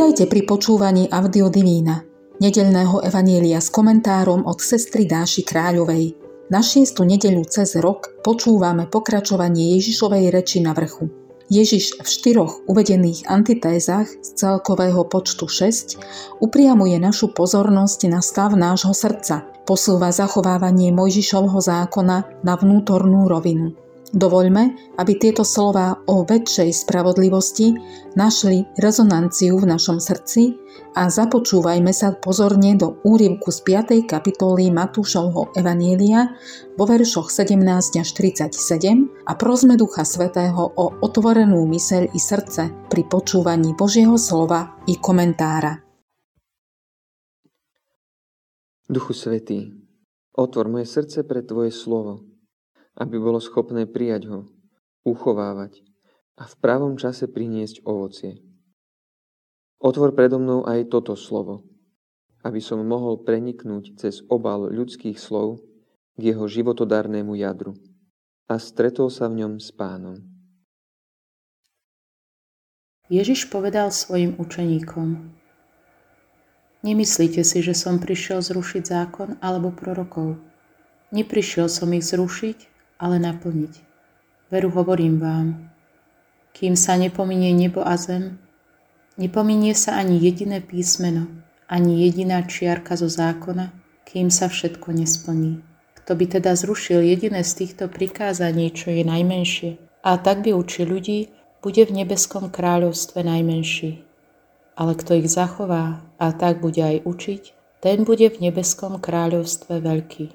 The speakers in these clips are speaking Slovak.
Vitajte pri počúvaní Audio Divína, nedelného evanielia s komentárom od sestry Dáši Kráľovej. Na šiestu nedeľu cez rok počúvame pokračovanie Ježišovej reči na vrchu. Ježiš v štyroch uvedených antitézach z celkového počtu 6 upriamuje našu pozornosť na stav nášho srdca, posúva zachovávanie Mojžišovho zákona na vnútornú rovinu. Dovoľme, aby tieto slova o väčšej spravodlivosti našli rezonanciu v našom srdci a započúvajme sa pozorne do úrivku z 5. kapitoly Matúšovho Evanielia vo veršoch 17 až 37 a prosme Ducha Svetého o otvorenú myseľ i srdce pri počúvaní Božieho slova i komentára. Duchu Svetý, otvor moje srdce pre Tvoje slovo, aby bolo schopné prijať ho, uchovávať a v pravom čase priniesť ovocie. Otvor predo mnou aj toto slovo, aby som mohol preniknúť cez obal ľudských slov k jeho životodárnemu jadru a stretol sa v ňom s pánom. Ježiš povedal svojim učeníkom, Nemyslíte si, že som prišiel zrušiť zákon alebo prorokov. Neprišiel som ich zrušiť, ale naplniť. Veru hovorím vám, kým sa nepominie nebo a zem, nepominie sa ani jediné písmeno, ani jediná čiarka zo zákona, kým sa všetko nesplní. Kto by teda zrušil jediné z týchto prikázaní, čo je najmenšie, a tak by učil ľudí, bude v nebeskom kráľovstve najmenší. Ale kto ich zachová a tak bude aj učiť, ten bude v nebeskom kráľovstve veľký.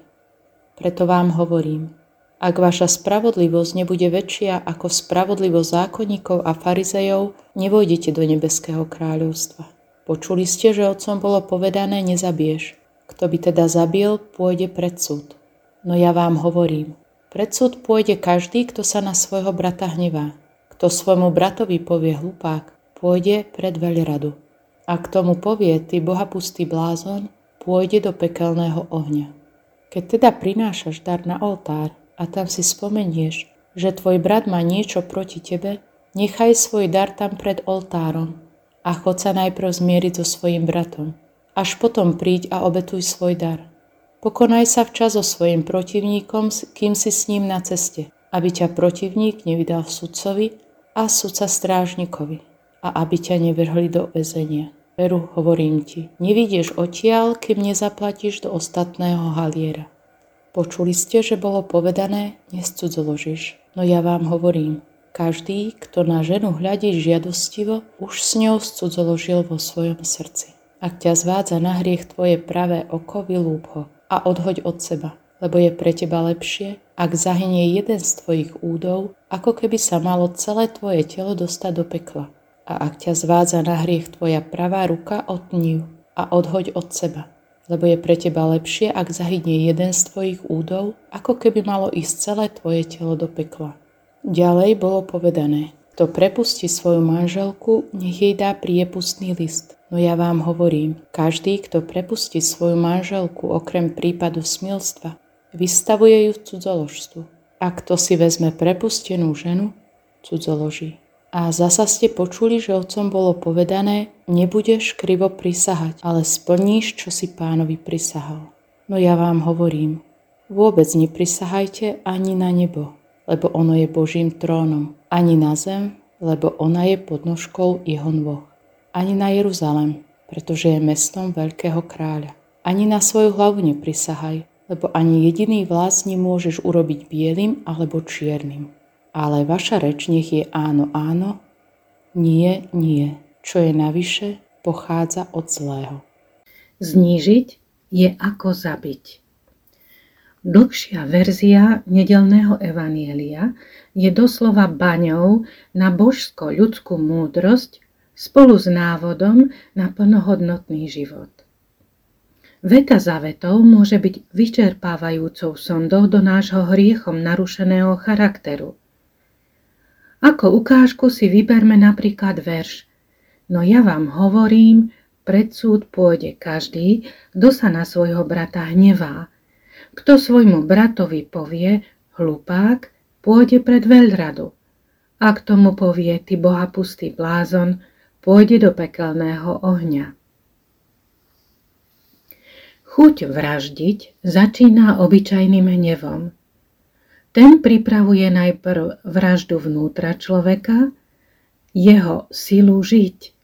Preto vám hovorím, ak vaša spravodlivosť nebude väčšia ako spravodlivosť zákonníkov a farizejov, nevojdete do nebeského kráľovstva. Počuli ste, že otcom bolo povedané nezabiješ. Kto by teda zabil, pôjde pred súd. No ja vám hovorím, pred súd pôjde každý, kto sa na svojho brata hnevá. Kto svojmu bratovi povie hlupák, pôjde pred veľradu. A k tomu povie, ty bohapustý blázon, pôjde do pekelného ohňa. Keď teda prinášaš dar na oltár, a tam si spomenieš, že tvoj brat má niečo proti tebe, nechaj svoj dar tam pred oltárom a chod sa najprv zmieriť so svojim bratom. Až potom príď a obetuj svoj dar. Pokonaj sa včas so svojim protivníkom, kým si s ním na ceste, aby ťa protivník nevydal sudcovi a sudca strážnikovi a aby ťa nevrhli do väzenia. Veru, hovorím ti, nevidieš odtiaľ, kým nezaplatíš do ostatného haliera. Počuli ste, že bolo povedané, nescudzoložíš. No ja vám hovorím, každý, kto na ženu hľadí žiadostivo, už s ňou scudzoložil vo svojom srdci. Ak ťa zvádza na hriech tvoje pravé oko, vylúb ho a odhoď od seba, lebo je pre teba lepšie, ak zahynie jeden z tvojich údov, ako keby sa malo celé tvoje telo dostať do pekla. A ak ťa zvádza na hriech tvoja pravá ruka, otni a odhoď od seba lebo je pre teba lepšie, ak zahynie jeden z tvojich údov, ako keby malo ísť celé tvoje telo do pekla. Ďalej bolo povedané, kto prepustí svoju manželku, nech jej dá priepustný list. No ja vám hovorím, každý, kto prepustí svoju manželku okrem prípadu smilstva, vystavuje ju cudzoložstvu. A kto si vezme prepustenú ženu, cudzoloží. A zasa ste počuli, že otcom bolo povedané, nebudeš krivo prisahať, ale splníš, čo si pánovi prisahal. No ja vám hovorím, vôbec neprisahajte ani na nebo, lebo ono je Božím trónom, ani na zem, lebo ona je podnožkou jeho nôh, ani na Jeruzalem, pretože je mestom veľkého kráľa. Ani na svoju hlavu neprisahaj, lebo ani jediný vlas nemôžeš urobiť bielým alebo čiernym ale vaša reč nech je áno, áno, nie, nie. Čo je navyše, pochádza od zlého. Znížiť je ako zabiť. Dlhšia verzia nedelného evanielia je doslova baňou na božsko-ľudskú múdrosť spolu s návodom na plnohodnotný život. Veta za vetou môže byť vyčerpávajúcou sondou do nášho hriechom narušeného charakteru – ako ukážku si vyberme napríklad verš. No ja vám hovorím, pred súd pôjde každý, kto sa na svojho brata hnevá. Kto svojmu bratovi povie, hlupák, pôjde pred veľradu. A k tomu povie, ty bohapustý blázon, pôjde do pekelného ohňa. Chuť vraždiť začína obyčajným hnevom. Ten pripravuje najprv vraždu vnútra človeka, jeho silu žiť,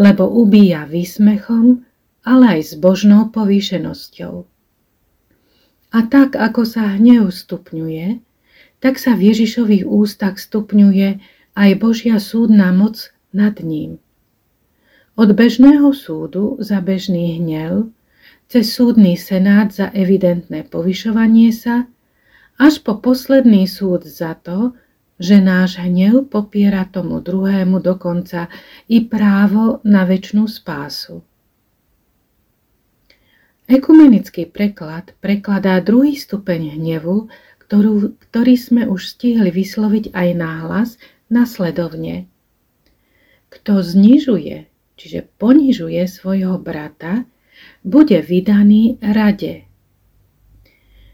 lebo ubíja výsmechom, ale aj s božnou povýšenosťou. A tak, ako sa hnev stupňuje, tak sa v Ježišových ústach stupňuje aj Božia súdna moc nad ním. Od bežného súdu za bežný hnev, cez súdny senát za evidentné povyšovanie sa, až po posledný súd za to, že náš hnev popiera tomu druhému dokonca i právo na väčšnú spásu. Ekumenický preklad prekladá druhý stupeň hnevu, ktorú, ktorý sme už stihli vysloviť aj náhlas nasledovne. Kto znižuje, čiže ponižuje svojho brata, bude vydaný rade.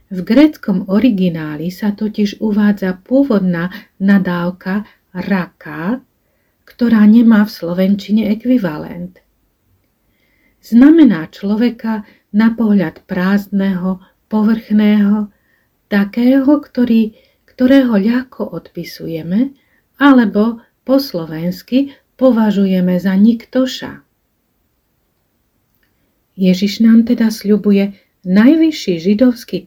V gréckom origináli sa totiž uvádza pôvodná nadávka raka, ktorá nemá v slovenčine ekvivalent. Znamená človeka na pohľad prázdneho, povrchného, takého, ktorý, ktorého ľahko odpisujeme, alebo po slovensky považujeme za niktoša. Ježiš nám teda sľubuje najvyšší židovský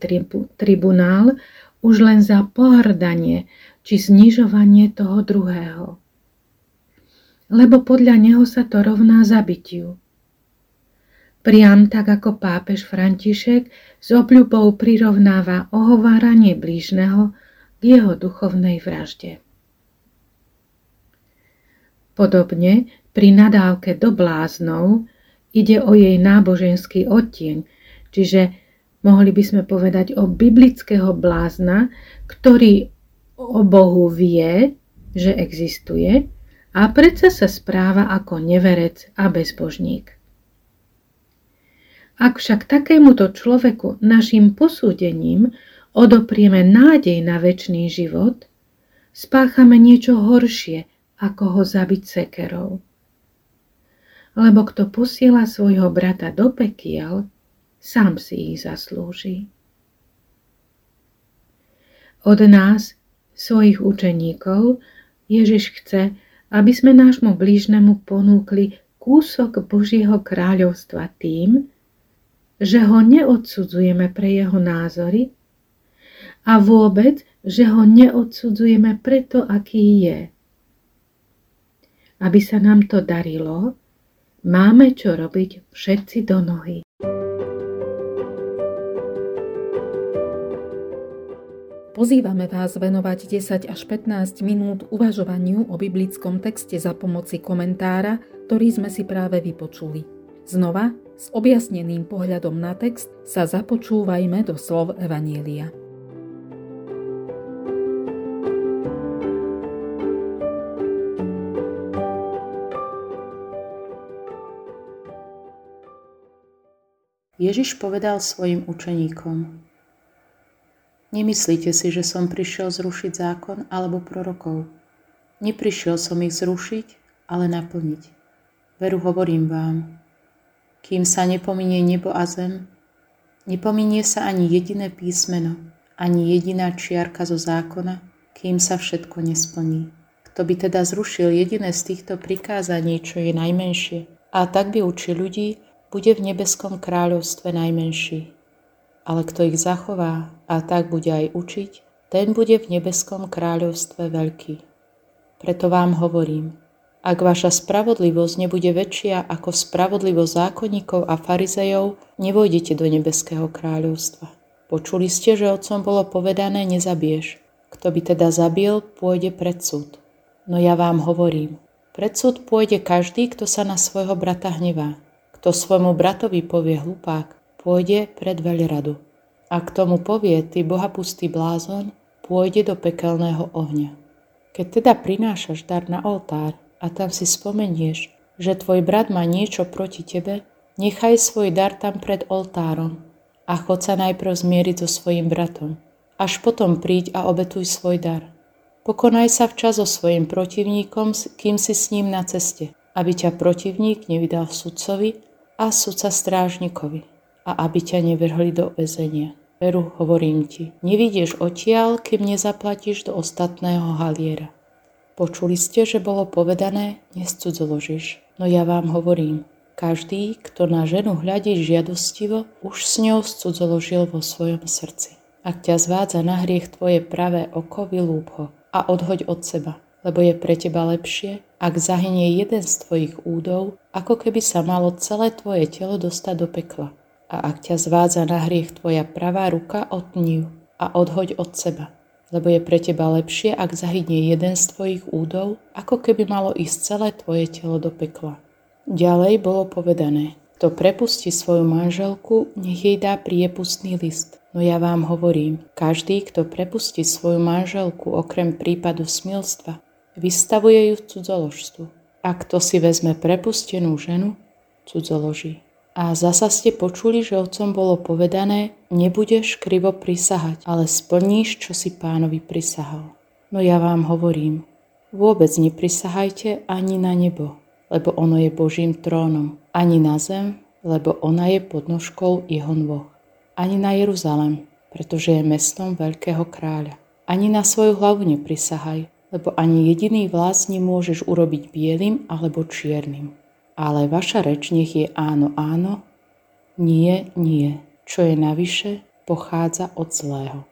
tribunál už len za pohrdanie či znižovanie toho druhého. Lebo podľa neho sa to rovná zabitiu. Priam tak ako pápež František s obľubou prirovnáva ohováranie blížneho k jeho duchovnej vražde. Podobne pri nadávke do bláznov ide o jej náboženský odtieň, Čiže mohli by sme povedať o biblického blázna, ktorý o Bohu vie, že existuje a predsa sa správa ako neverec a bezbožník. Ak však takémuto človeku našim posúdením odoprieme nádej na väčší život, spáchame niečo horšie, ako ho zabiť sekerou. Lebo kto posiela svojho brata do pekiel, sám si ich zaslúži. Od nás, svojich učeníkov, Ježiš chce, aby sme nášmu blížnemu ponúkli kúsok Božieho kráľovstva tým, že ho neodsudzujeme pre jeho názory a vôbec, že ho neodsudzujeme preto, aký je. Aby sa nám to darilo, máme čo robiť všetci do nohy. Pozývame vás venovať 10 až 15 minút uvažovaniu o biblickom texte za pomoci komentára, ktorý sme si práve vypočuli. Znova, s objasneným pohľadom na text sa započúvajme do slov Evanielia. Ježiš povedal svojim učeníkom, Nemyslíte si, že som prišiel zrušiť zákon alebo prorokov. Neprišiel som ich zrušiť, ale naplniť. Veru hovorím vám, kým sa nepominie nebo a zem, nepominie sa ani jediné písmeno, ani jediná čiarka zo zákona, kým sa všetko nesplní. Kto by teda zrušil jediné z týchto prikázaní, čo je najmenšie, a tak by učil ľudí, bude v nebeskom kráľovstve najmenší ale kto ich zachová a tak bude aj učiť, ten bude v nebeskom kráľovstve veľký. Preto vám hovorím, ak vaša spravodlivosť nebude väčšia ako spravodlivosť zákonníkov a farizejov, nevojdete do nebeského kráľovstva. Počuli ste, že otcom bolo povedané nezabiješ. Kto by teda zabil, pôjde pred súd. No ja vám hovorím, pred súd pôjde každý, kto sa na svojho brata hnevá. Kto svojmu bratovi povie hlupák, pôjde pred veľradu. A k tomu povie, ty bohapustý blázon, pôjde do pekelného ohňa. Keď teda prinášaš dar na oltár a tam si spomenieš, že tvoj brat má niečo proti tebe, nechaj svoj dar tam pred oltárom a chod sa najprv zmieriť so svojim bratom. Až potom príď a obetuj svoj dar. Pokonaj sa včas so svojim protivníkom, kým si s ním na ceste. aby ťa protivník nevydal sudcovi a sudca strážnikovi a aby ťa nevrhli do väzenia. Veru, hovorím ti, nevidieš odtiaľ, kým nezaplatíš do ostatného haliera. Počuli ste, že bolo povedané, nescudzoložíš. No ja vám hovorím, každý, kto na ženu hľadí žiadostivo, už s ňou scudzoložil vo svojom srdci. Ak ťa zvádza na hriech tvoje pravé oko, vylúb ho a odhoď od seba, lebo je pre teba lepšie, ak zahynie jeden z tvojich údov, ako keby sa malo celé tvoje telo dostať do pekla. A ak ťa zvádza na hriech tvoja pravá ruka, otni ju a odhoď od seba. Lebo je pre teba lepšie, ak zahynie jeden z tvojich údov, ako keby malo ísť celé tvoje telo do pekla. Ďalej bolo povedané, kto prepustí svoju manželku, nech jej dá priepustný list. No ja vám hovorím, každý, kto prepustí svoju manželku okrem prípadu smilstva, vystavuje ju cudzoložstvu. A kto si vezme prepustenú ženu, cudzoloží. A zasa ste počuli, že otcom bolo povedané, nebudeš krivo prisahať, ale splníš, čo si pánovi prisahal. No ja vám hovorím, vôbec neprisahajte ani na nebo, lebo ono je Božím trónom, ani na zem, lebo ona je podnožkou jeho nôh ani na Jeruzalem, pretože je mestom veľkého kráľa. Ani na svoju hlavu neprisahaj, lebo ani jediný vlas nemôžeš urobiť bielým alebo čiernym. Ale vaša reč nech je áno, áno, nie, nie. Čo je navyše, pochádza od zlého.